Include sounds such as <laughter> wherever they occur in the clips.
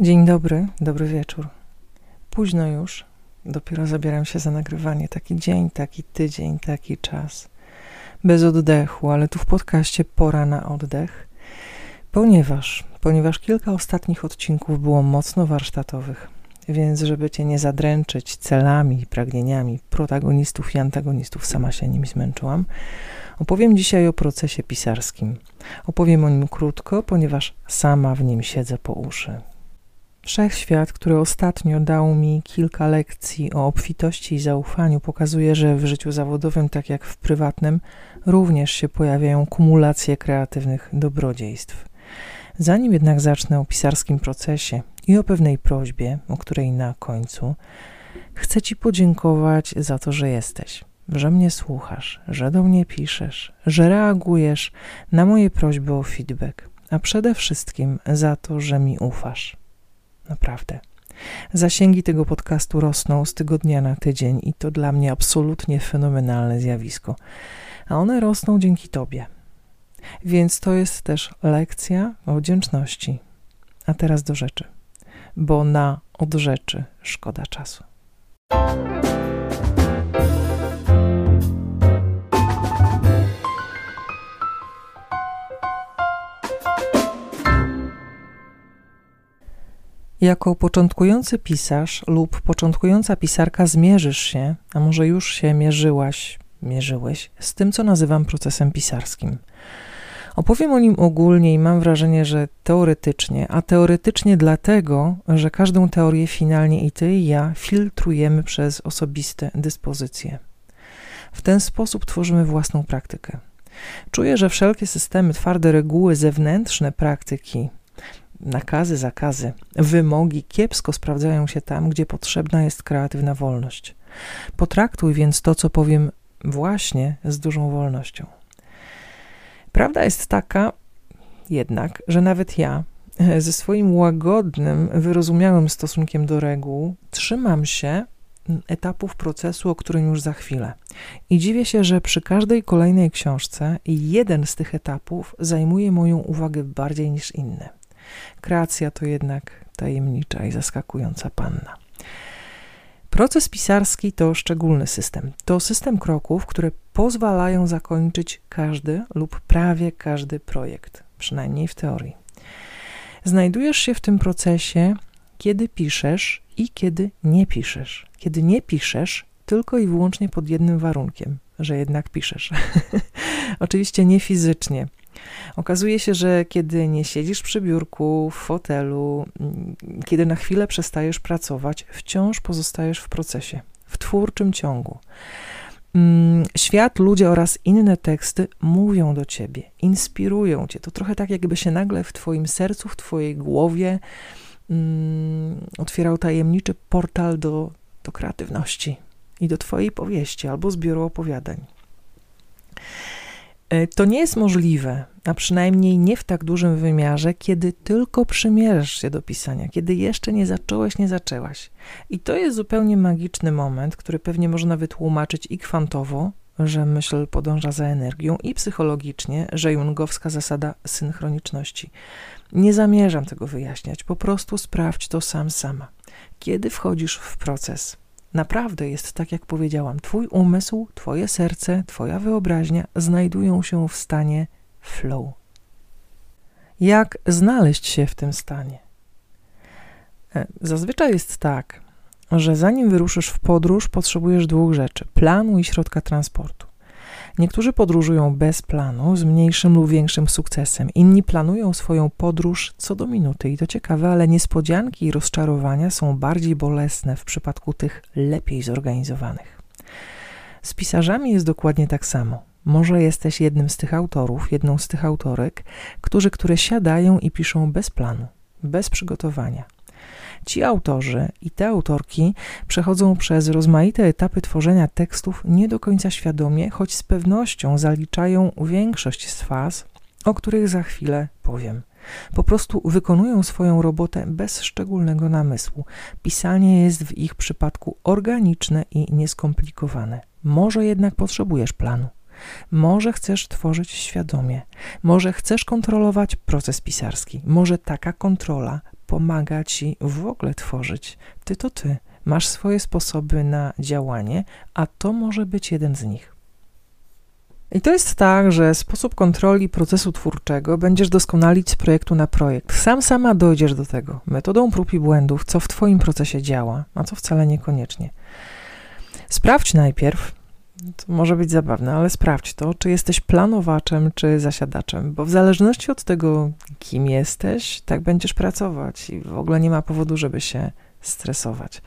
Dzień dobry, dobry wieczór. Późno już, dopiero zabieram się za nagrywanie. Taki dzień, taki tydzień, taki czas. Bez oddechu, ale tu w podcaście pora na oddech, ponieważ, ponieważ kilka ostatnich odcinków było mocno warsztatowych, więc żeby cię nie zadręczyć celami i pragnieniami protagonistów i antagonistów, sama się nim zmęczyłam, opowiem dzisiaj o procesie pisarskim. Opowiem o nim krótko, ponieważ sama w nim siedzę po uszy. Wszechświat, który ostatnio dał mi kilka lekcji o obfitości i zaufaniu, pokazuje, że w życiu zawodowym, tak jak w prywatnym, również się pojawiają kumulacje kreatywnych dobrodziejstw. Zanim jednak zacznę o pisarskim procesie i o pewnej prośbie, o której na końcu, chcę Ci podziękować za to, że jesteś, że mnie słuchasz, że do mnie piszesz, że reagujesz na moje prośby o feedback, a przede wszystkim za to, że mi ufasz. Naprawdę. Zasięgi tego podcastu rosną z tygodnia na tydzień i to dla mnie absolutnie fenomenalne zjawisko. A one rosną dzięki Tobie. Więc to jest też lekcja o wdzięczności. A teraz do rzeczy, bo na od rzeczy szkoda czasu. Jako początkujący pisarz lub początkująca pisarka zmierzysz się, a może już się mierzyłaś, mierzyłeś, z tym, co nazywam procesem pisarskim. Opowiem o nim ogólnie i mam wrażenie, że teoretycznie, a teoretycznie dlatego, że każdą teorię finalnie i ty i ja filtrujemy przez osobiste dyspozycje. W ten sposób tworzymy własną praktykę. Czuję, że wszelkie systemy, twarde reguły, zewnętrzne praktyki, nakazy, zakazy, wymogi kiepsko sprawdzają się tam, gdzie potrzebna jest kreatywna wolność. Potraktuj więc to, co powiem, właśnie z dużą wolnością. Prawda jest taka jednak, że nawet ja, ze swoim łagodnym, wyrozumiałym stosunkiem do reguł, trzymam się etapów procesu, o którym już za chwilę. I dziwię się, że przy każdej kolejnej książce jeden z tych etapów zajmuje moją uwagę bardziej niż inny. Kreacja to jednak tajemnicza i zaskakująca panna. Proces pisarski to szczególny system. To system kroków, które pozwalają zakończyć każdy lub prawie każdy projekt, przynajmniej w teorii. Znajdujesz się w tym procesie, kiedy piszesz i kiedy nie piszesz. Kiedy nie piszesz, tylko i wyłącznie pod jednym warunkiem, że jednak piszesz. <laughs> Oczywiście nie fizycznie, Okazuje się, że kiedy nie siedzisz przy biurku, w fotelu, mm, kiedy na chwilę przestajesz pracować, wciąż pozostajesz w procesie, w twórczym ciągu. Mm, świat, ludzie oraz inne teksty mówią do ciebie, inspirują cię. To trochę tak, jakby się nagle w twoim sercu, w twojej głowie mm, otwierał tajemniczy portal do, do kreatywności i do twojej powieści albo zbioru opowiadań. E, to nie jest możliwe, a przynajmniej nie w tak dużym wymiarze, kiedy tylko przymierzasz się do pisania, kiedy jeszcze nie zacząłeś, nie zaczęłaś. I to jest zupełnie magiczny moment, który pewnie można wytłumaczyć i kwantowo, że myśl podąża za energią, i psychologicznie, że jungowska zasada synchroniczności. Nie zamierzam tego wyjaśniać, po prostu sprawdź to sam sama. Kiedy wchodzisz w proces? Naprawdę jest tak, jak powiedziałam. Twój umysł, Twoje serce, Twoja wyobraźnia znajdują się w stanie flow. Jak znaleźć się w tym stanie? E, zazwyczaj jest tak, że zanim wyruszysz w podróż, potrzebujesz dwóch rzeczy: planu i środka transportu. Niektórzy podróżują bez planu, z mniejszym lub większym sukcesem. Inni planują swoją podróż co do minuty. I to ciekawe, ale niespodzianki i rozczarowania są bardziej bolesne w przypadku tych lepiej zorganizowanych. Z pisarzami jest dokładnie tak samo. Może jesteś jednym z tych autorów, jedną z tych autorek, którzy, które siadają i piszą bez planu, bez przygotowania Ci autorzy i te autorki przechodzą przez rozmaite etapy tworzenia tekstów nie do końca świadomie, choć z pewnością zaliczają większość z faz, o których za chwilę powiem. Po prostu wykonują swoją robotę bez szczególnego namysłu. Pisanie jest w ich przypadku organiczne i nieskomplikowane. Może jednak potrzebujesz planu. Może chcesz tworzyć świadomie, może chcesz kontrolować proces pisarski, może taka kontrola pomaga ci w ogóle tworzyć. Ty to ty. Masz swoje sposoby na działanie, a to może być jeden z nich. I to jest tak, że sposób kontroli procesu twórczego będziesz doskonalić z projektu na projekt. Sam sama dojdziesz do tego metodą prób i błędów, co w Twoim procesie działa, a co wcale niekoniecznie. Sprawdź najpierw, to może być zabawne, ale sprawdź to, czy jesteś planowaczem, czy zasiadaczem, bo w zależności od tego, kim jesteś, tak będziesz pracować i w ogóle nie ma powodu, żeby się stresować.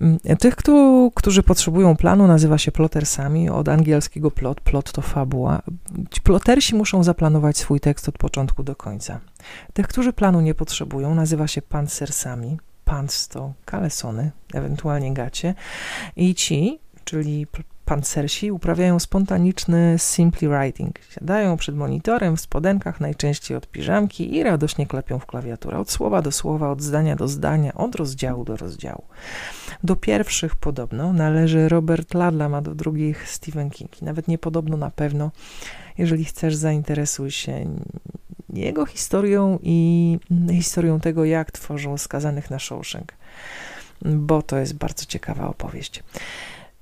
Mm, tych, kto, którzy potrzebują planu, nazywa się plotersami, od angielskiego plot, plot to fabuła. Ci plotersi muszą zaplanować swój tekst od początku do końca. Tych, którzy planu nie potrzebują, nazywa się pancersami. Pants to kalesony, ewentualnie gacie. I ci, czyli pancersi uprawiają spontaniczny simply writing. Siadają przed monitorem w spodenkach, najczęściej od piżamki i radośnie klepią w klawiaturę. Od słowa do słowa, od zdania do zdania, od rozdziału do rozdziału. Do pierwszych podobno należy Robert Ladlam, a do drugich Stephen King. Nawet nie podobno na pewno. Jeżeli chcesz, zainteresuj się jego historią i historią tego, jak tworzą skazanych na Shawshank, bo to jest bardzo ciekawa opowieść.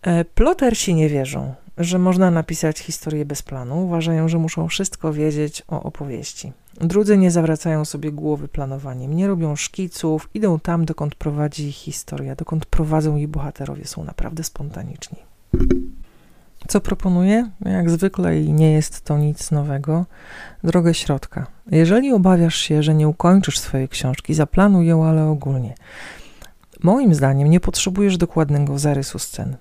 E, plotersi nie wierzą, że można napisać historię bez planu. Uważają, że muszą wszystko wiedzieć o opowieści. Drudzy nie zawracają sobie głowy planowaniem, nie robią szkiców, idą tam, dokąd prowadzi ich historia, dokąd prowadzą jej bohaterowie, są naprawdę spontaniczni. Co proponuję? Jak zwykle i nie jest to nic nowego, drogę środka. Jeżeli obawiasz się, że nie ukończysz swojej książki, zaplanuj ją, ale ogólnie. Moim zdaniem nie potrzebujesz dokładnego zarysu scen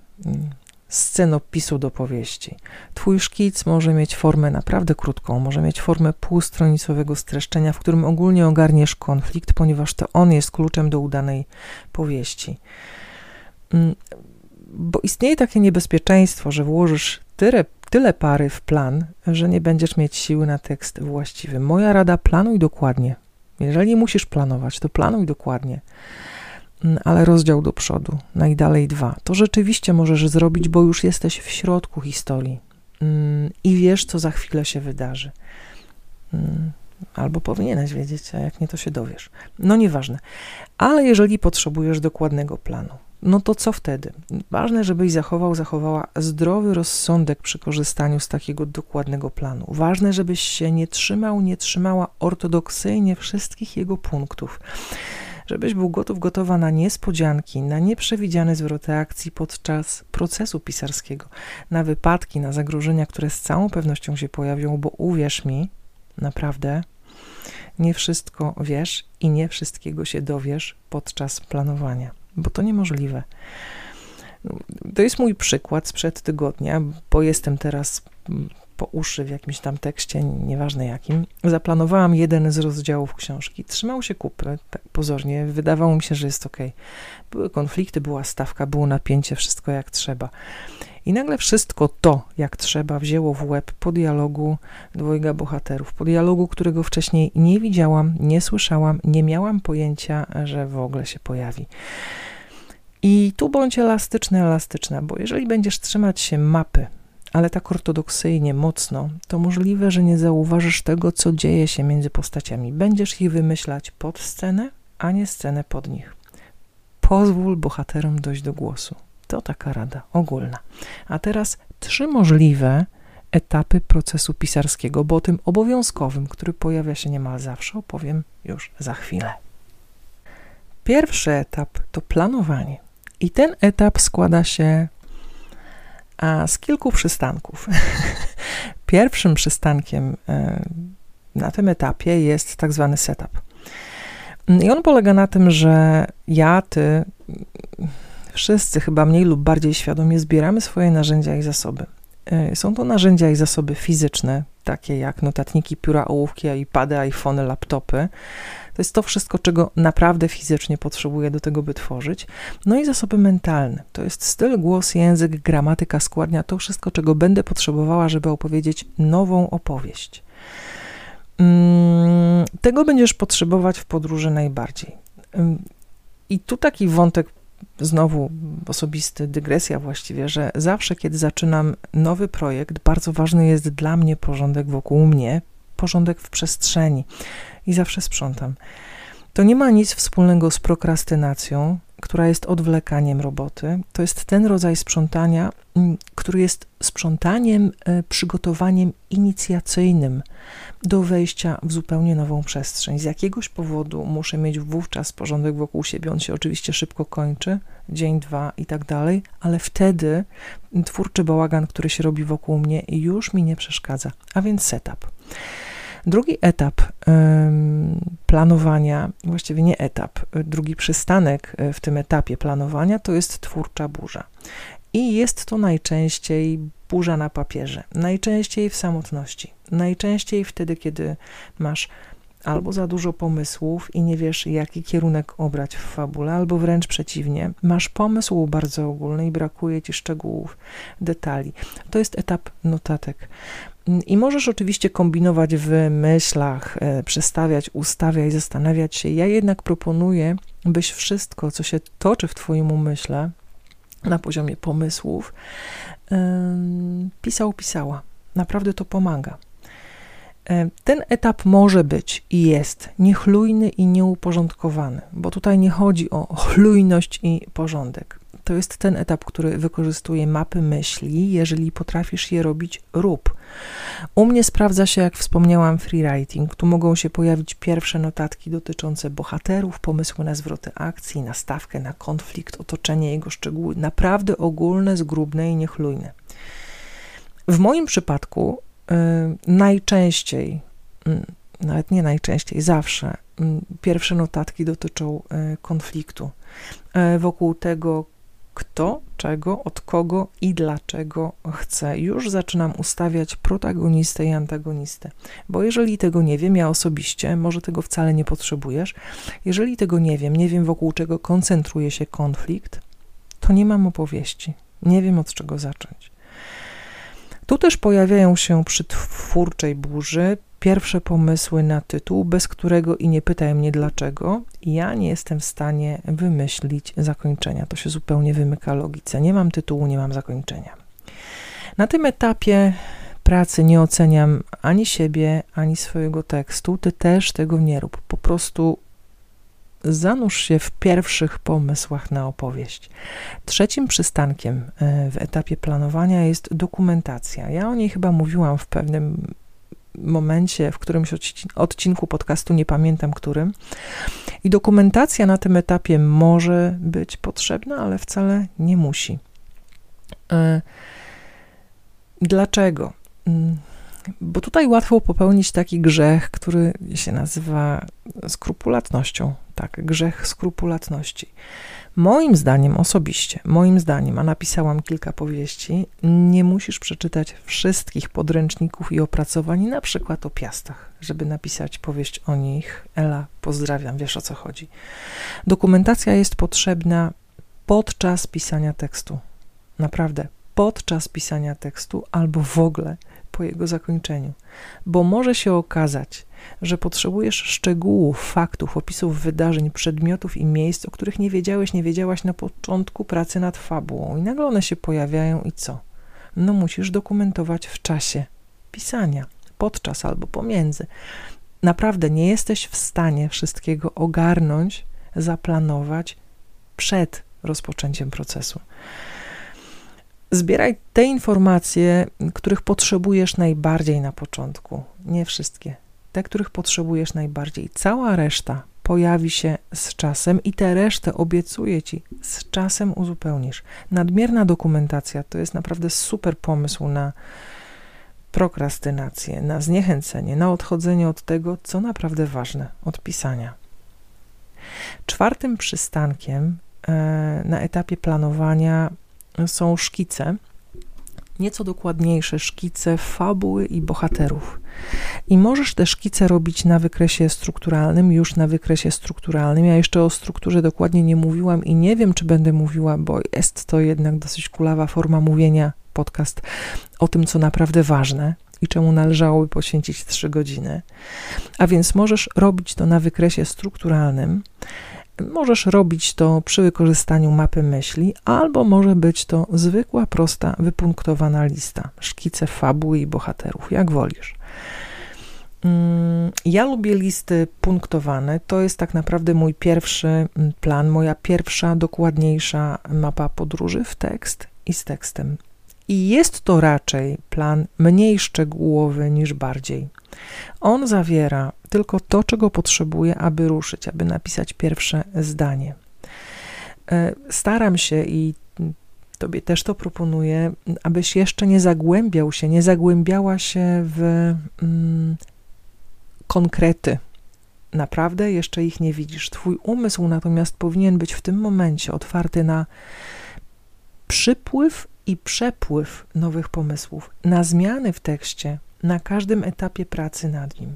scenopisu do powieści. Twój szkic może mieć formę naprawdę krótką, może mieć formę półstronicowego streszczenia, w którym ogólnie ogarniesz konflikt, ponieważ to on jest kluczem do udanej powieści. Mm, bo istnieje takie niebezpieczeństwo, że włożysz tyle, tyle pary w plan, że nie będziesz mieć siły na tekst właściwy. Moja rada: planuj dokładnie. Jeżeli musisz planować, to planuj dokładnie. Mm, ale rozdział do przodu, najdalej dwa. To rzeczywiście możesz zrobić, bo już jesteś w środku historii mm, i wiesz, co za chwilę się wydarzy. Mm, albo powinieneś wiedzieć, a jak nie, to się dowiesz. No nieważne. Ale jeżeli potrzebujesz dokładnego planu, no to co wtedy? Ważne, żebyś zachował, zachowała zdrowy rozsądek przy korzystaniu z takiego dokładnego planu. Ważne, żebyś się nie trzymał, nie trzymała ortodoksyjnie wszystkich jego punktów żebyś był gotów, gotowa na niespodzianki, na nieprzewidziane zwroty akcji podczas procesu pisarskiego, na wypadki, na zagrożenia, które z całą pewnością się pojawią, bo uwierz mi, naprawdę, nie wszystko wiesz i nie wszystkiego się dowiesz podczas planowania, bo to niemożliwe. To jest mój przykład sprzed tygodnia, bo jestem teraz po uszy w jakimś tam tekście, nieważne jakim, zaplanowałam jeden z rozdziałów książki. Trzymał się kupy, tak pozornie, wydawało mi się, że jest ok. Były konflikty, była stawka, było napięcie, wszystko jak trzeba. I nagle wszystko to, jak trzeba, wzięło w łeb po dialogu dwojga bohaterów. Po dialogu, którego wcześniej nie widziałam, nie słyszałam, nie miałam pojęcia, że w ogóle się pojawi. I tu bądź elastyczny, elastyczna, bo jeżeli będziesz trzymać się mapy, ale tak ortodoksyjnie, mocno, to możliwe, że nie zauważysz tego, co dzieje się między postaciami. Będziesz ich wymyślać pod scenę, a nie scenę pod nich. Pozwól bohaterom dojść do głosu. To taka rada ogólna. A teraz trzy możliwe etapy procesu pisarskiego, bo o tym obowiązkowym, który pojawia się niemal zawsze, opowiem już za chwilę. Pierwszy etap to planowanie. I ten etap składa się a z kilku przystanków. <laughs> Pierwszym przystankiem e, na tym etapie jest tak zwany setup. I on polega na tym, że ja, ty, wszyscy chyba mniej lub bardziej świadomie zbieramy swoje narzędzia i zasoby. E, są to narzędzia i zasoby fizyczne, takie jak notatniki, pióra, ołówki, iPady, iPhony, laptopy, to jest to wszystko, czego naprawdę fizycznie potrzebuję do tego, by tworzyć. No i zasoby mentalne. To jest styl, głos, język, gramatyka, składnia, to wszystko, czego będę potrzebowała, żeby opowiedzieć nową opowieść. Mm, tego będziesz potrzebować w podróży najbardziej. I tu taki wątek znowu osobisty, dygresja właściwie, że zawsze, kiedy zaczynam nowy projekt, bardzo ważny jest dla mnie porządek wokół mnie, porządek w przestrzeni i zawsze sprzątam. To nie ma nic wspólnego z prokrastynacją, która jest odwlekaniem roboty. To jest ten rodzaj sprzątania, mm, który jest sprzątaniem, e, przygotowaniem inicjacyjnym do wejścia w zupełnie nową przestrzeń. Z jakiegoś powodu muszę mieć wówczas porządek wokół siebie. On się oczywiście szybko kończy, dzień, dwa i tak dalej, ale wtedy twórczy bałagan, który się robi wokół mnie, już mi nie przeszkadza. A więc setup. Drugi etap planowania, właściwie nie etap, drugi przystanek e, w tym etapie planowania to jest twórcza burza. I jest to najczęściej burza na papierze, najczęściej w samotności, najczęściej wtedy, kiedy masz albo za dużo pomysłów i nie wiesz, jaki kierunek obrać w fabule, albo wręcz przeciwnie, masz pomysł bardzo ogólny i brakuje ci szczegółów, detali. To jest etap notatek. I możesz oczywiście kombinować w myślach, e, przestawiać, ustawiać, zastanawiać się. Ja jednak proponuję, byś wszystko, co się toczy w Twoim umyśle na poziomie pomysłów, pisał, pisała. Naprawdę to pomaga. E, ten etap może być i jest niechlujny i nieuporządkowany, bo tutaj nie chodzi o chlujność i porządek. To jest ten etap, który wykorzystuje mapy myśli. Jeżeli potrafisz je robić, rób. U mnie sprawdza się, jak wspomniałam, freewriting. Tu mogą się pojawić pierwsze notatki dotyczące bohaterów, pomysły na zwroty akcji, na stawkę, na konflikt, otoczenie, jego szczegóły. Naprawdę ogólne, zgrubne i niechlujne. W moim przypadku najczęściej, y, nawet nie najczęściej, zawsze y, pierwsze notatki dotyczą y, konfliktu. Y, wokół tego, kto, czego, od kogo i dlaczego chce. Już zaczynam ustawiać protagonistę i antagonistę, bo jeżeli tego nie wiem, ja osobiście, może tego wcale nie potrzebujesz, jeżeli tego nie wiem, nie wiem wokół czego koncentruje się konflikt, to nie mam opowieści, nie wiem od czego zacząć. Tu też pojawiają się przy twórczej burzy pierwsze pomysły na tytuł, bez którego i nie pytaj mnie dlaczego, ja nie jestem w stanie wymyślić zakończenia. To się zupełnie wymyka logice. Nie mam tytułu, nie mam zakończenia. Na tym etapie pracy nie oceniam ani siebie, ani swojego tekstu. Ty też tego nie rób. Po prostu zanurz się w pierwszych pomysłach na opowieść. Trzecim przystankiem e, w etapie planowania jest dokumentacja. Ja o niej chyba mówiłam w pewnym momencie, w którymś odcinku podcastu, nie pamiętam którym. I dokumentacja na tym etapie może być potrzebna, ale wcale nie musi. E, dlaczego? Mm, bo tutaj łatwo popełnić taki grzech, który się nazywa skrupulatnością. Tak, grzech skrupulatności. Moim zdaniem, osobiście, moim zdaniem, a napisałam kilka powieści, nie musisz przeczytać wszystkich podręczników i opracowań, na przykład o piastach, żeby napisać powieść o nich. Ela, pozdrawiam, wiesz o co chodzi. Dokumentacja jest potrzebna podczas pisania tekstu. Naprawdę, podczas pisania tekstu albo w ogóle po jego zakończeniu, bo może się okazać, że potrzebujesz szczegółów, faktów, opisów wydarzeń, przedmiotów i miejsc, o których nie wiedziałeś, nie wiedziałaś na początku pracy nad fabułą, i nagle one się pojawiają, i co? No, musisz dokumentować w czasie pisania, podczas albo pomiędzy. Naprawdę nie jesteś w stanie wszystkiego ogarnąć, zaplanować przed rozpoczęciem procesu. Zbieraj te informacje, których potrzebujesz najbardziej na początku. Nie wszystkie. Te, których potrzebujesz najbardziej. Cała reszta pojawi się z czasem i tę resztę obiecuję ci, z czasem uzupełnisz. Nadmierna dokumentacja to jest naprawdę super pomysł na prokrastynację, na zniechęcenie, na odchodzenie od tego, co naprawdę ważne, od pisania. Czwartym przystankiem e, na etapie planowania są szkice, nieco dokładniejsze szkice fabuły i bohaterów. I możesz te szkice robić na wykresie strukturalnym, już na wykresie strukturalnym. Ja jeszcze o strukturze dokładnie nie mówiłam i nie wiem, czy będę mówiła, bo jest to jednak dosyć kulawa forma mówienia, podcast o tym, co naprawdę ważne i czemu należałoby poświęcić 3 godziny. A więc możesz robić to na wykresie strukturalnym. Możesz robić to przy wykorzystaniu mapy myśli, albo może być to zwykła, prosta, wypunktowana lista, szkice fabuły i bohaterów, jak wolisz. Mm, ja lubię listy punktowane. To jest tak naprawdę mój pierwszy mm, plan, moja pierwsza, dokładniejsza mapa podróży w tekst i z tekstem. I jest to raczej plan mniej szczegółowy niż bardziej. On zawiera tylko to, czego potrzebuję, aby ruszyć, aby napisać pierwsze zdanie. E, staram się i Tobie też to proponuję, abyś jeszcze nie zagłębiał się, nie zagłębiała się w mm, konkrety. Naprawdę jeszcze ich nie widzisz. Twój umysł natomiast powinien być w tym momencie otwarty na przypływ i przepływ nowych pomysłów, na zmiany w tekście na każdym etapie pracy nad nim.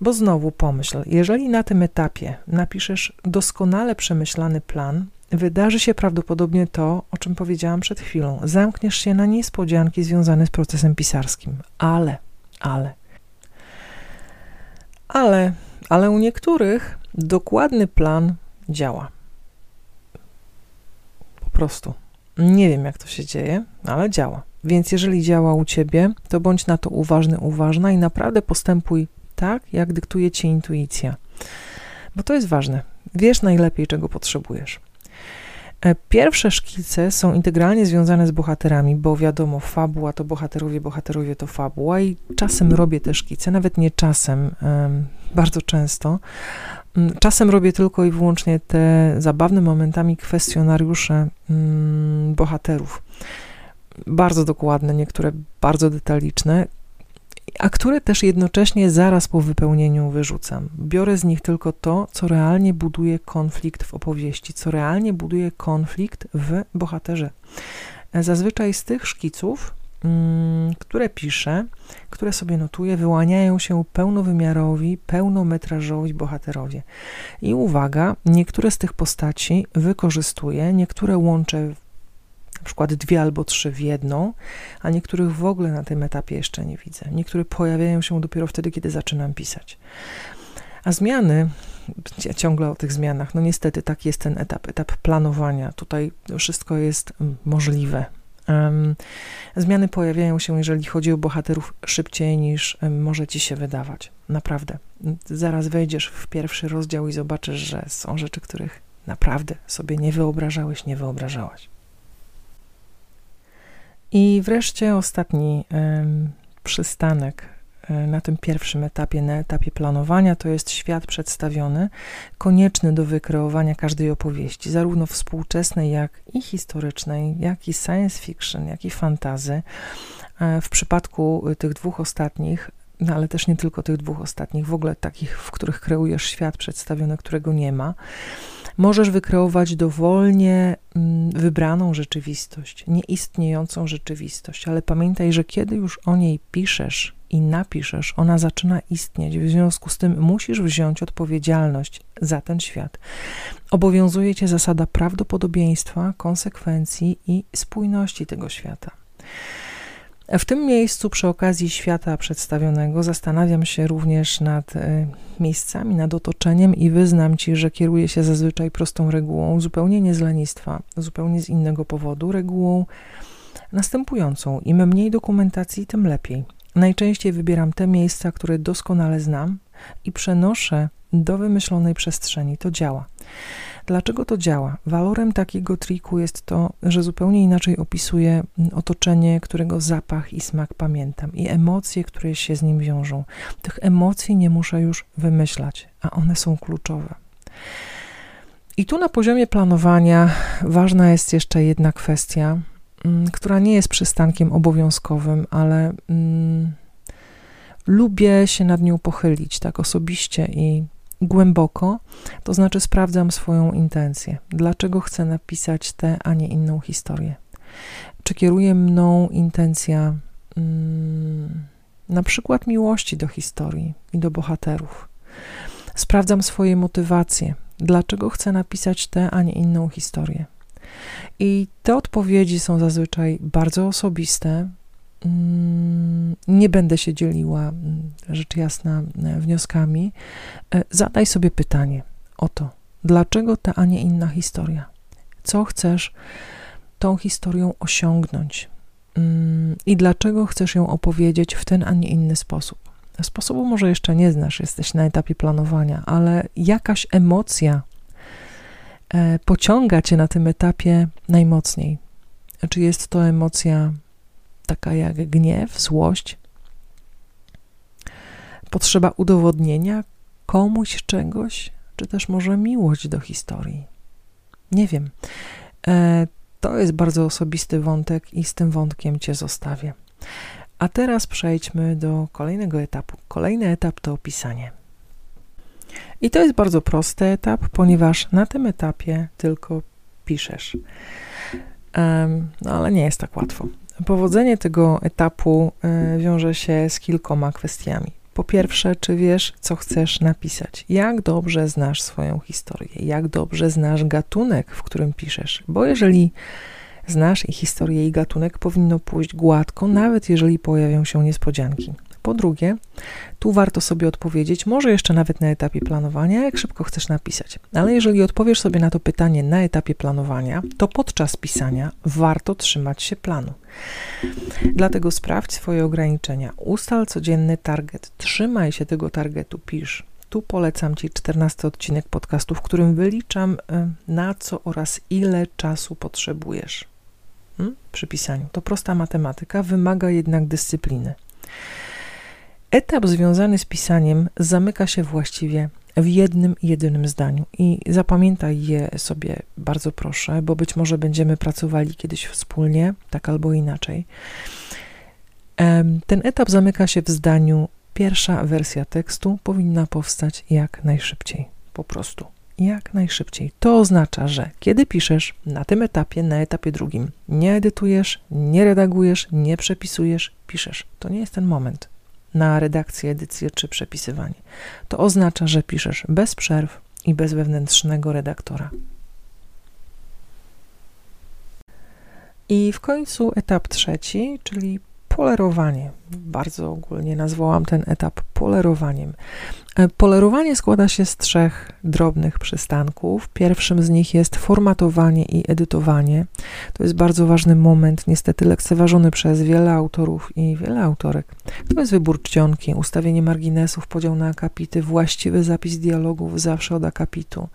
Bo znowu pomyśl, jeżeli na tym etapie napiszesz doskonale przemyślany plan, wydarzy się prawdopodobnie to, o czym powiedziałam przed chwilą. Zamkniesz się na niespodzianki związane z procesem pisarskim. Ale, ale, ale, ale u niektórych dokładny plan działa. Po prostu. Nie wiem, jak to się dzieje, ale działa. Więc jeżeli działa u ciebie, to bądź na to uważny, uważna i naprawdę postępuj tak, jak dyktuje ci intuicja. Bo to jest ważne. Wiesz najlepiej, czego potrzebujesz. E, pierwsze szkice są integralnie związane z bohaterami, bo wiadomo, fabuła to bohaterowie, bohaterowie to fabuła i czasem robię te szkice, nawet nie czasem, bardzo często. Mm, czasem robię tylko i wyłącznie te zabawne momentami kwestionariusze mm, bohaterów. Bardzo dokładne, niektóre bardzo detaliczne, a które też jednocześnie zaraz po wypełnieniu wyrzucam. Biorę z nich tylko to, co realnie buduje konflikt w opowieści, co realnie buduje konflikt w bohaterze. Zazwyczaj z tych szkiców, które piszę, które sobie notuję, wyłaniają się pełnowymiarowi, pełnometrażowi bohaterowie. I uwaga, niektóre z tych postaci wykorzystuję, niektóre łączę na przykład dwie albo trzy w jedną, a niektórych w ogóle na tym etapie jeszcze nie widzę. Niektóre pojawiają się dopiero wtedy, kiedy zaczynam pisać. A zmiany, ciągle o tych zmianach, no niestety tak jest ten etap, etap planowania. Tutaj wszystko jest mm, możliwe. Zmiany pojawiają się, jeżeli chodzi o bohaterów, szybciej niż może ci się wydawać. Naprawdę. Zaraz wejdziesz w pierwszy rozdział i zobaczysz, że są rzeczy, których naprawdę sobie nie wyobrażałeś, nie wyobrażałaś. I wreszcie ostatni przystanek na tym pierwszym etapie, na etapie planowania, to jest świat przedstawiony, konieczny do wykreowania każdej opowieści, zarówno współczesnej, jak i historycznej, jak i science fiction, jak i fantazy. E, w przypadku tych dwóch ostatnich, no ale też nie tylko tych dwóch ostatnich, w ogóle takich, w których kreujesz świat przedstawiony, którego nie ma, Możesz wykreować dowolnie mm, wybraną rzeczywistość, nieistniejącą rzeczywistość, ale pamiętaj, że kiedy już o niej piszesz i napiszesz, ona zaczyna istnieć. W związku z tym musisz wziąć odpowiedzialność za ten świat. Obowiązuje cię zasada prawdopodobieństwa, konsekwencji i spójności tego świata. W tym miejscu, przy okazji świata przedstawionego, zastanawiam się również nad e, miejscami, nad otoczeniem i wyznam ci, że kieruję się zazwyczaj prostą regułą, zupełnie nie z lenistwa, zupełnie z innego powodu, regułą następującą: im mniej dokumentacji, tym lepiej. Najczęściej wybieram te miejsca, które doskonale znam i przenoszę do wymyślonej przestrzeni. To działa. Dlaczego to działa? Walorem takiego triku jest to, że zupełnie inaczej opisuje otoczenie, którego zapach i smak pamiętam i emocje, które się z nim wiążą. Tych emocji nie muszę już wymyślać, a one są kluczowe. I tu na poziomie planowania ważna jest jeszcze jedna kwestia, mm, która nie jest przystankiem obowiązkowym, ale mm, lubię się nad nią pochylić tak osobiście i głęboko, to znaczy sprawdzam swoją intencję. Dlaczego chcę napisać tę, a nie inną historię? Czy kieruje mną intencja hmm, na przykład miłości do historii i do bohaterów? Sprawdzam swoje motywacje. Dlaczego chcę napisać tę, a nie inną historię? I te odpowiedzi są zazwyczaj bardzo osobiste, Mm, nie będę się dzieliła, mm, rzecz jasna, e, wnioskami. E, zadaj sobie pytanie o to, dlaczego ta, a nie inna historia? Co chcesz tą historią osiągnąć? Mm, I dlaczego chcesz ją opowiedzieć w ten, a nie inny sposób? Sposobu może jeszcze nie znasz, jesteś na etapie planowania, ale jakaś emocja e, pociąga cię na tym etapie najmocniej. Czy jest to emocja taka jak gniew, złość, potrzeba udowodnienia komuś czegoś, czy też może miłość do historii? Nie wiem. E, to jest bardzo osobisty wątek i z tym wątkiem Cię zostawię. A teraz przejdźmy do kolejnego etapu. Kolejny etap to opisanie. I to jest bardzo prosty etap, ponieważ na tym etapie tylko piszesz. Um, no ale nie jest tak łatwo. Powodzenie tego etapu y, wiąże się z kilkoma kwestiami. Po pierwsze, czy wiesz, co chcesz napisać? Jak dobrze znasz swoją historię? Jak dobrze znasz gatunek, w którym piszesz? Bo jeżeli znasz i historię, i gatunek, powinno pójść gładko, nawet jeżeli pojawią się niespodzianki. Po drugie, tu warto sobie odpowiedzieć, może jeszcze nawet na etapie planowania, jak szybko chcesz napisać. Ale jeżeli odpowiesz sobie na to pytanie na etapie planowania, to podczas pisania warto trzymać się planu. Dlatego sprawdź swoje ograniczenia, ustal codzienny target, trzymaj się tego targetu, pisz. Tu polecam Ci 14 odcinek podcastu, w którym wyliczam y, na co oraz ile czasu potrzebujesz hmm? przy pisaniu. To prosta matematyka, wymaga jednak dyscypliny. Etap związany z pisaniem zamyka się właściwie w jednym jedynym zdaniu i zapamiętaj je sobie bardzo proszę, bo być może będziemy pracowali kiedyś wspólnie, tak albo inaczej. Ten etap zamyka się w zdaniu: pierwsza wersja tekstu powinna powstać jak najszybciej. Po prostu jak najszybciej. To oznacza, że kiedy piszesz na tym etapie, na etapie drugim, nie edytujesz, nie redagujesz, nie przepisujesz, piszesz. To nie jest ten moment na redakcję, edycję czy przepisywanie. To oznacza, że piszesz bez przerw i bez wewnętrznego redaktora. I w końcu etap trzeci, czyli polerowanie. Bardzo ogólnie nazwałam ten etap polerowaniem. E, polerowanie składa się z trzech drobnych przystanków. Pierwszym z nich jest formatowanie i edytowanie. To jest bardzo ważny moment, niestety lekceważony przez wiele autorów i wiele autorek. To jest wybór czcionki, ustawienie marginesów, podział na akapity, właściwy zapis dialogów zawsze od akapitu.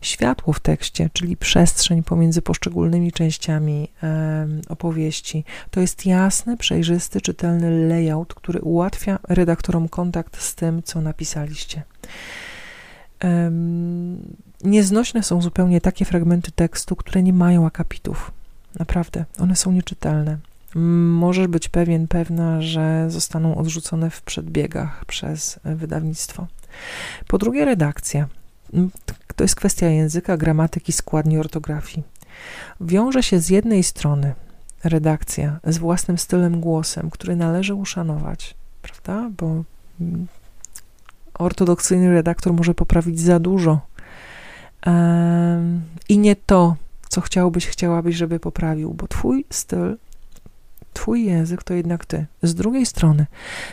Światło w tekście, czyli przestrzeń pomiędzy poszczególnymi częściami e, opowieści. To jest jasny, przejrzysty, czytelny layout, który ułatwia redaktorom kontakt z tym, co napisaliście. Nieznośne są zupełnie takie fragmenty tekstu, które nie mają akapitów. Naprawdę, one są nieczytelne. Możesz być pewien, pewna, że zostaną odrzucone w przedbiegach przez wydawnictwo. Po drugie, redakcja. To jest kwestia języka, gramatyki, składni, ortografii. Wiąże się z jednej strony redakcja z własnym stylem głosem, który należy uszanować, prawda? Bo ortodoksyjny redaktor może poprawić za dużo. I nie to, co chciałbyś, chciałabyś, żeby poprawił, bo twój styl, twój język to jednak ty. Z drugiej strony,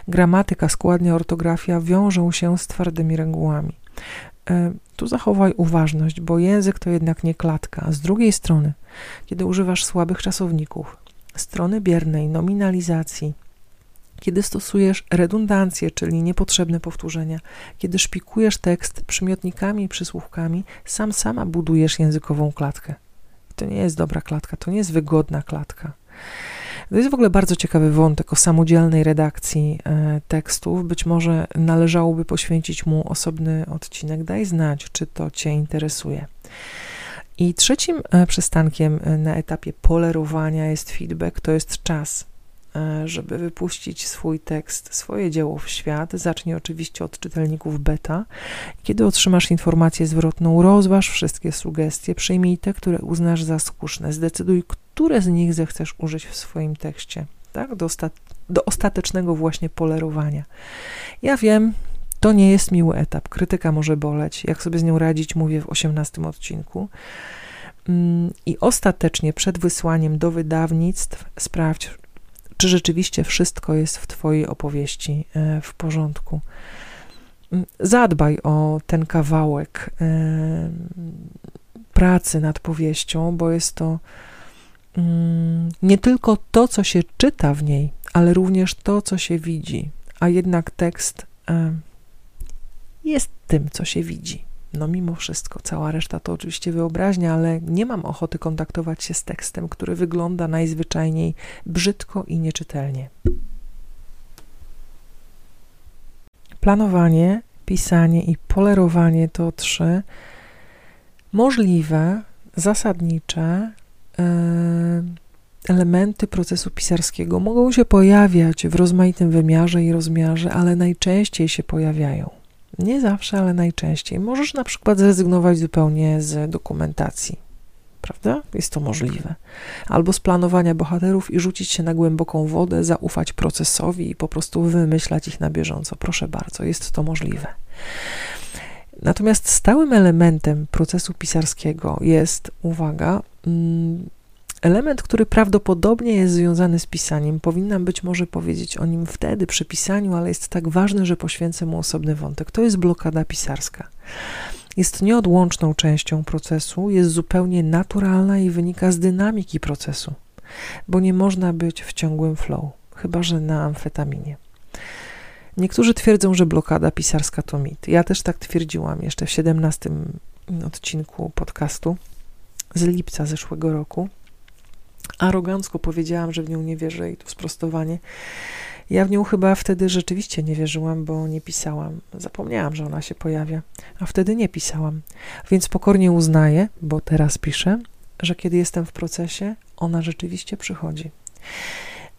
gramatyka, składnia, ortografia wiążą się z twardymi regułami. Tu zachowaj uważność, bo język to jednak nie klatka. Z drugiej strony, kiedy używasz słabych czasowników, strony biernej, nominalizacji, kiedy stosujesz redundancję, czyli niepotrzebne powtórzenia, kiedy szpikujesz tekst przymiotnikami i przysłówkami, sam sama budujesz językową klatkę. To nie jest dobra klatka, to nie jest wygodna klatka. To jest w ogóle bardzo ciekawy wątek o samodzielnej redakcji e, tekstów. Być może należałoby poświęcić mu osobny odcinek. Daj znać, czy to Cię interesuje. I trzecim e, przystankiem e, na etapie polerowania jest feedback, to jest czas. E, żeby wypuścić swój tekst, swoje dzieło w świat. Zacznij oczywiście od czytelników beta. Kiedy otrzymasz informację zwrotną, rozważ wszystkie sugestie, przyjmij te, które uznasz za słuszne. Zdecyduj, które z nich zechcesz użyć w swoim tekście, tak? Do, do ostatecznego właśnie polerowania. Ja wiem, to nie jest miły etap. Krytyka może boleć. Jak sobie z nią radzić, mówię w 18 odcinku. Mm, I ostatecznie przed wysłaniem do wydawnictw sprawdź, czy rzeczywiście wszystko jest w Twojej opowieści e, w porządku. Mm, zadbaj o ten kawałek e, pracy nad powieścią, bo jest to mm, nie tylko to, co się czyta w niej, ale również to, co się widzi. a jednak tekst e, jest tym, co się widzi. No mimo wszystko, cała reszta to oczywiście wyobraźnia, ale nie mam ochoty kontaktować się z tekstem, który wygląda najzwyczajniej brzydko i nieczytelnie. Planowanie, pisanie i polerowanie to trzy możliwe, zasadnicze yy, elementy procesu pisarskiego. Mogą się pojawiać w rozmaitym wymiarze i rozmiarze, ale najczęściej się pojawiają. Nie zawsze, ale najczęściej. Możesz na przykład zrezygnować zupełnie z dokumentacji, prawda? Jest to możliwe. Albo z planowania bohaterów i rzucić się na głęboką wodę, zaufać procesowi i po prostu wymyślać ich na bieżąco. Proszę bardzo, jest to możliwe. Natomiast stałym elementem procesu pisarskiego jest, uwaga, mm, Element, który prawdopodobnie jest związany z pisaniem, powinnam być może powiedzieć o nim wtedy przy pisaniu, ale jest tak ważny, że poświęcę mu osobny wątek. To jest blokada pisarska. Jest nieodłączną częścią procesu, jest zupełnie naturalna i wynika z dynamiki procesu, bo nie można być w ciągłym flow, chyba że na amfetaminie. Niektórzy twierdzą, że blokada pisarska to mit. Ja też tak twierdziłam jeszcze w 17 odcinku podcastu z lipca zeszłego roku arogancko powiedziałam, że w nią nie wierzę i tu sprostowanie. Ja w nią chyba wtedy rzeczywiście nie wierzyłam, bo nie pisałam. Zapomniałam, że ona się pojawia, a wtedy nie pisałam. Więc pokornie uznaję, bo teraz piszę, że kiedy jestem w procesie, ona rzeczywiście przychodzi.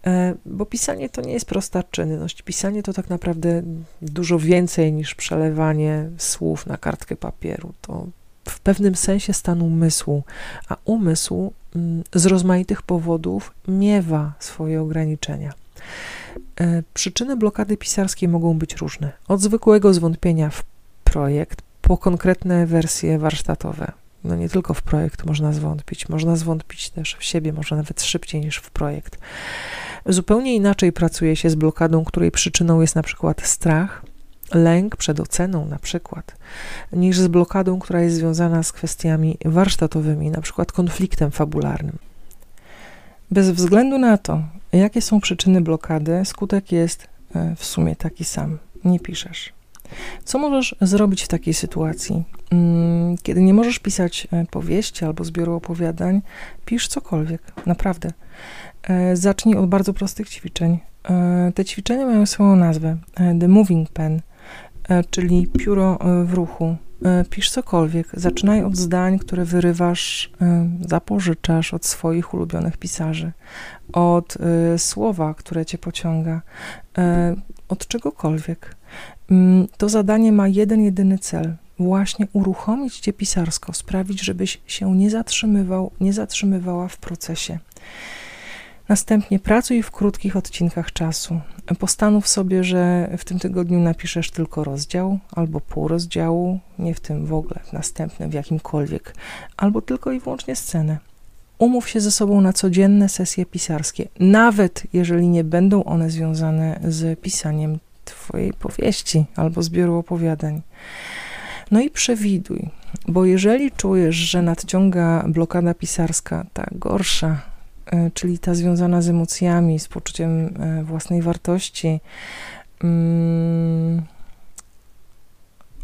E, bo pisanie to nie jest prosta czynność. Pisanie to tak naprawdę dużo więcej niż przelewanie słów na kartkę papieru. To w pewnym sensie stan umysłu, a umysł mm, z rozmaitych powodów miewa swoje ograniczenia. E, przyczyny blokady pisarskiej mogą być różne. Od zwykłego zwątpienia w projekt po konkretne wersje warsztatowe. No nie tylko w projekt można zwątpić, można zwątpić też w siebie, może nawet szybciej niż w projekt. Zupełnie inaczej pracuje się z blokadą, której przyczyną jest na przykład strach, lęk przed oceną na przykład, niż z blokadą, która jest związana z kwestiami warsztatowymi, na przykład konfliktem fabularnym. Bez względu na to, jakie są przyczyny blokady, skutek jest e, w sumie taki sam. Nie piszesz. Co możesz zrobić w takiej sytuacji? Mm, kiedy nie możesz pisać e, powieści albo zbioru opowiadań, pisz cokolwiek, naprawdę. E, zacznij od bardzo prostych ćwiczeń. Te ćwiczenia mają swoją nazwę The Moving Pen. E, czyli pióro e, w ruchu. E, pisz cokolwiek, zaczynaj od zdań, które wyrywasz, zapożyczasz od swoich ulubionych pisarzy, od słowa, które cię pociąga, od czegokolwiek. Mm, to zadanie ma jeden, jedyny cel właśnie uruchomić cię pisarsko, sprawić, żebyś się nie zatrzymywał, nie zatrzymywała w procesie. Następnie pracuj w krótkich odcinkach czasu. Postanów sobie, że w tym tygodniu napiszesz tylko rozdział albo pół rozdziału, nie w tym w ogóle, w następnym, w jakimkolwiek, albo tylko i wyłącznie scenę. Umów się ze sobą na codzienne sesje pisarskie, nawet jeżeli nie będą one związane z pisaniem Twojej powieści albo zbioru opowiadań. No i przewiduj, bo jeżeli czujesz, że nadciąga blokada pisarska, ta gorsza, czyli ta związana z emocjami, z poczuciem e, własnej wartości. Mm,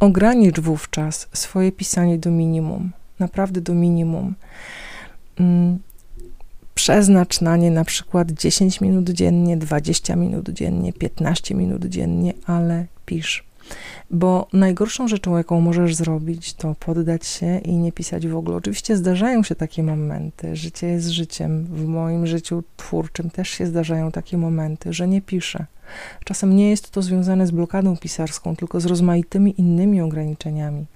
ogranicz wówczas swoje pisanie do minimum, naprawdę do minimum. Mm, przeznacz na nie na przykład 10 minut dziennie, 20 minut dziennie, 15 minut dziennie, ale pisz. Bo najgorszą rzeczą, jaką możesz zrobić, to poddać się i nie pisać w ogóle. Oczywiście zdarzają się takie momenty. Życie jest życiem. W moim życiu twórczym też się zdarzają takie momenty, że nie piszę. Czasem nie jest to związane z blokadą pisarską, tylko z rozmaitymi innymi ograniczeniami.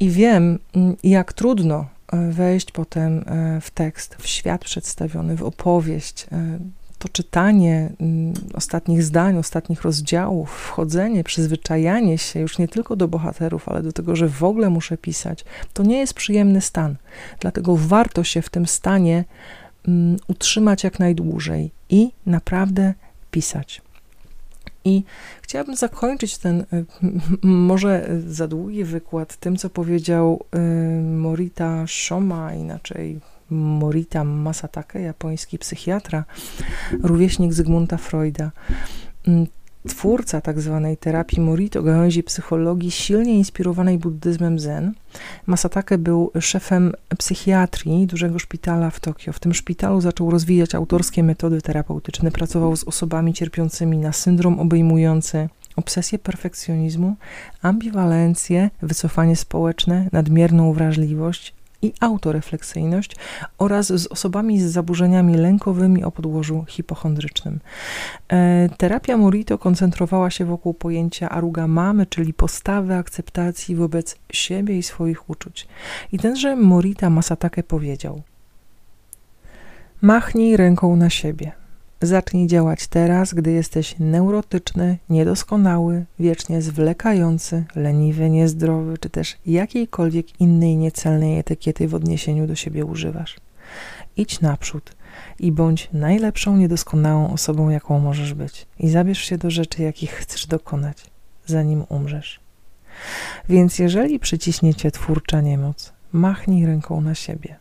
I wiem, mm, jak trudno e, wejść potem e, w tekst, w świat przedstawiony, w opowieść, e, to czytanie mm, ostatnich zdań, ostatnich rozdziałów, wchodzenie, przyzwyczajanie się już nie tylko do bohaterów, ale do tego, że w ogóle muszę pisać, to nie jest przyjemny stan. Dlatego warto się w tym stanie um, utrzymać jak najdłużej i naprawdę pisać. I chciałabym zakończyć ten y, może za długi wykład tym, co powiedział y, Morita Shoma, inaczej Morita Masatake, japoński psychiatra, rówieśnik Zygmunta Freuda. Mm, twórca tak zwanej terapii Morito, gałęzi psychologii silnie inspirowanej buddyzmem Zen. Masatake był szefem psychiatrii dużego szpitala w Tokio. W tym szpitalu zaczął rozwijać autorskie metody terapeutyczne. Pracował z osobami cierpiącymi na syndrom obejmujący obsesję perfekcjonizmu, ambiwalencję, wycofanie społeczne, nadmierną wrażliwość, i autorefleksyjność oraz z osobami z zaburzeniami lękowymi o podłożu hipochondrycznym. E, terapia Morito koncentrowała się wokół pojęcia aruga mamy, czyli postawy akceptacji wobec siebie i swoich uczuć. I tenże Morita Masatake powiedział: Machnij ręką na siebie. Zacznij działać teraz, gdy jesteś neurotyczny, niedoskonały, wiecznie zwlekający, leniwy, niezdrowy, czy też jakiejkolwiek innej niecelnej etykiety w odniesieniu do siebie używasz. Idź naprzód i bądź najlepszą, niedoskonałą osobą, jaką możesz być. I zabierz się do rzeczy, jakich chcesz dokonać, zanim umrzesz. Więc jeżeli przyciśniecie twórcza niemoc, machnij ręką na siebie.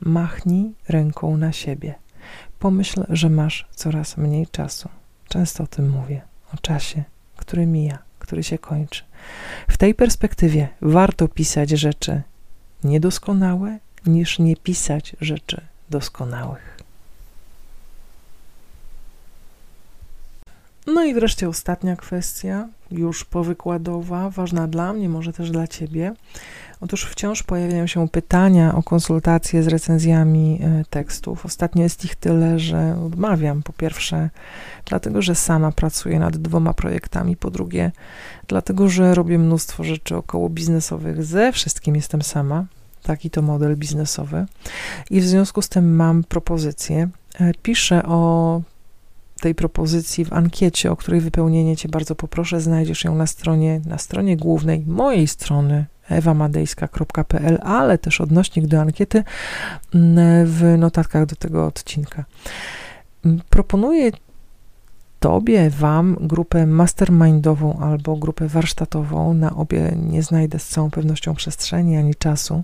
Machnij ręką na siebie Pomyśl, że masz coraz mniej czasu. Często o tym mówię, o czasie, który mija, który się kończy. W tej perspektywie warto pisać rzeczy niedoskonałe, niż nie pisać rzeczy doskonałych. No i wreszcie ostatnia kwestia, już powykładowa, ważna dla mnie, może też dla Ciebie. Otóż wciąż pojawiają się pytania o konsultacje z recenzjami e, tekstów. Ostatnio jest ich tyle, że odmawiam. Po pierwsze, dlatego, że sama pracuję nad dwoma projektami. Po drugie, dlatego, że robię mnóstwo rzeczy około biznesowych. Ze wszystkim jestem sama. Taki to model biznesowy. I w związku z tym mam propozycję. E, piszę o tej propozycji w ankiecie, o której wypełnienie Cię bardzo poproszę. Znajdziesz ją na stronie, na stronie głównej mojej strony ewamadejska.pl, ale też odnośnik do ankiety mm, w notatkach do tego odcinka. Mm, proponuję Tobie, Wam grupę mastermindową albo grupę warsztatową. Na obie nie znajdę z całą pewnością przestrzeni ani czasu.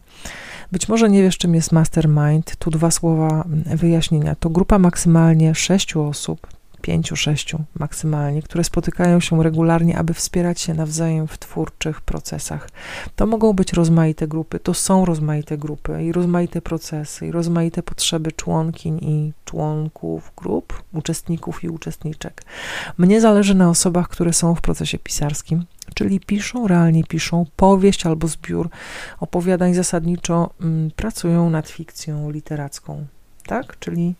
Być może nie wiesz, czym jest mastermind. Tu dwa słowa mm, wyjaśnienia. To grupa maksymalnie sześciu osób, pięciu, sześciu maksymalnie, które spotykają się regularnie, aby wspierać się nawzajem w twórczych procesach. To mogą być rozmaite grupy, to są rozmaite grupy i rozmaite procesy, i rozmaite potrzeby członkiń i członków grup, uczestników i uczestniczek. Mnie zależy na osobach, które są w procesie pisarskim, czyli piszą, realnie piszą powieść albo zbiór opowiadań, zasadniczo mm, pracują nad fikcją literacką, tak? Czyli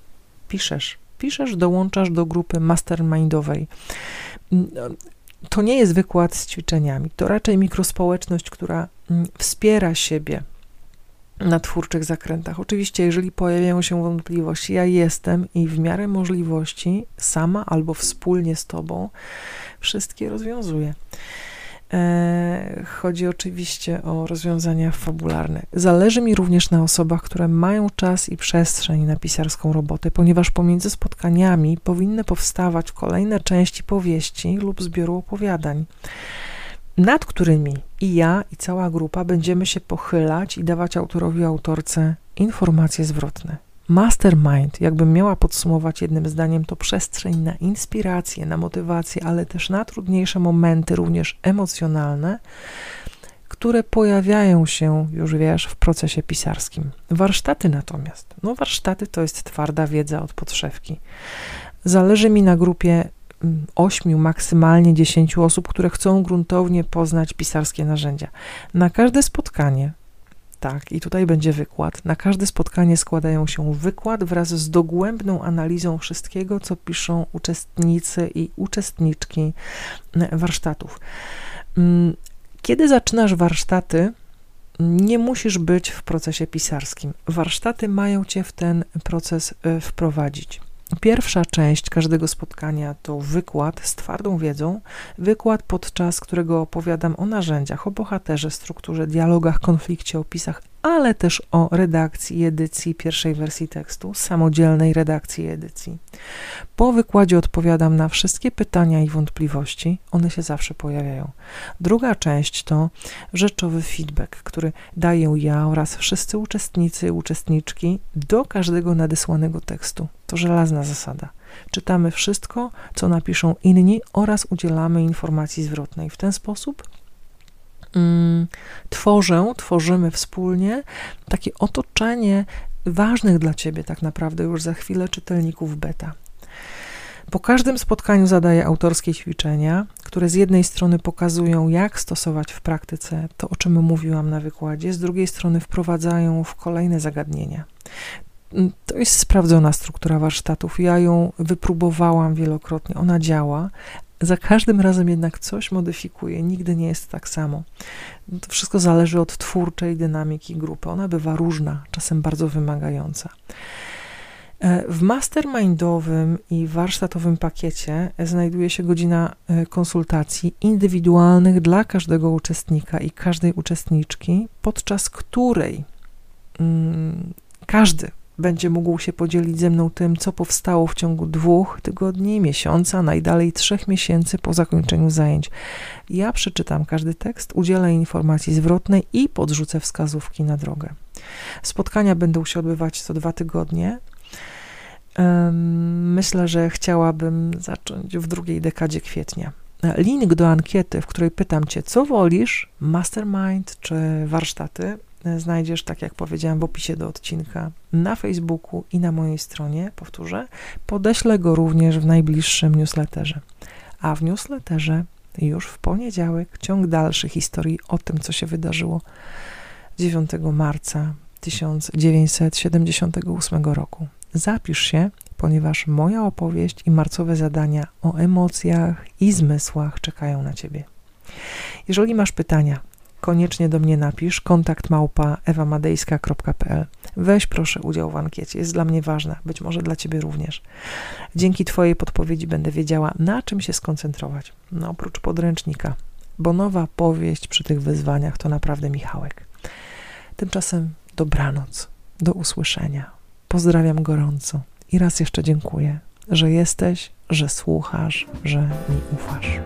piszesz, piszesz, dołączasz do grupy mastermindowej. To nie jest wykład z ćwiczeniami, to raczej mikrospołeczność, która mm, wspiera siebie na twórczych zakrętach. Oczywiście, jeżeli pojawiają się wątpliwości, ja jestem i w miarę możliwości sama albo wspólnie z Tobą wszystkie rozwiązuję. E, chodzi oczywiście o rozwiązania fabularne. Zależy mi również na osobach, które mają czas i przestrzeń na pisarską robotę, ponieważ pomiędzy spotkaniami powinny powstawać kolejne części powieści lub zbioru opowiadań, nad którymi i ja, i cała grupa będziemy się pochylać i dawać autorowi, autorce informacje zwrotne. Mastermind, jakbym miała podsumować jednym zdaniem, to przestrzeń na inspirację, na motywację, ale też na trudniejsze momenty, również emocjonalne, które pojawiają się, już wiesz, w procesie pisarskim. Warsztaty natomiast, no warsztaty to jest twarda wiedza od podszewki. Zależy mi na grupie mm, ośmiu, maksymalnie dziesięciu osób, które chcą gruntownie poznać pisarskie narzędzia. Na każde spotkanie tak, i tutaj będzie wykład. Na każde spotkanie składają się wykład wraz z dogłębną analizą wszystkiego, co piszą uczestnicy i uczestniczki e, warsztatów. Mm, kiedy zaczynasz warsztaty, nie musisz być w procesie pisarskim. Warsztaty mają cię w ten proces e, wprowadzić. Pierwsza część każdego spotkania to wykład z twardą wiedzą, wykład podczas którego opowiadam o narzędziach, o bohaterze, strukturze, dialogach, konflikcie, opisach, ale też o redakcji edycji pierwszej wersji tekstu, samodzielnej redakcji edycji. Po wykładzie odpowiadam na wszystkie pytania i wątpliwości, one się zawsze pojawiają. Druga część to rzeczowy feedback, który daję ja oraz wszyscy uczestnicy i uczestniczki do każdego nadesłanego tekstu. To żelazna zasada. Czytamy wszystko, co napiszą inni oraz udzielamy informacji zwrotnej. W ten sposób tworzę, tworzymy wspólnie takie otoczenie ważnych dla Ciebie tak naprawdę już za chwilę czytelników beta. Po każdym spotkaniu zadaję autorskie ćwiczenia, które z jednej strony pokazują, jak stosować w praktyce to, o czym mówiłam na wykładzie, z drugiej strony wprowadzają w kolejne zagadnienia. To jest sprawdzona struktura warsztatów. Ja ją wypróbowałam wielokrotnie, ona działa. Za każdym razem jednak coś modyfikuję, nigdy nie jest tak samo. To wszystko zależy od twórczej dynamiki grupy. Ona bywa różna, czasem bardzo wymagająca. E, w mastermindowym i warsztatowym pakiecie znajduje się godzina e, konsultacji indywidualnych dla każdego uczestnika i każdej uczestniczki, podczas której mm, każdy będzie mógł się podzielić ze mną tym, co powstało w ciągu dwóch tygodni, miesiąca, najdalej trzech miesięcy po zakończeniu zajęć. Ja przeczytam każdy tekst, udzielę informacji zwrotnej i podrzucę wskazówki na drogę. Spotkania będą się odbywać co dwa tygodnie. Myślę, że chciałabym zacząć w drugiej dekadzie kwietnia. Link do ankiety, w której pytam Cię, co wolisz, mastermind czy warsztaty, znajdziesz, tak jak powiedziałam, w opisie do odcinka na Facebooku i na mojej stronie. Powtórzę, podeślę go również w najbliższym newsletterze. A w newsletterze już w poniedziałek ciąg dalszy historii o tym, co się wydarzyło 9 marca 1978 roku. Zapisz się, ponieważ moja opowieść i marcowe zadania o emocjach i zmysłach czekają na Ciebie. Jeżeli masz pytania, koniecznie do mnie napisz kontakt małpa ewamadejska.pl. Weź proszę udział w ankiecie, jest dla mnie ważna, być może dla Ciebie również. Dzięki Twojej podpowiedzi będę wiedziała, na czym się skoncentrować. No, oprócz podręcznika, bo nowa powieść przy tych wyzwaniach to naprawdę Michałek. Tymczasem dobranoc, do usłyszenia. Pozdrawiam gorąco i raz jeszcze dziękuję, że jesteś, że słuchasz, że mi ufasz.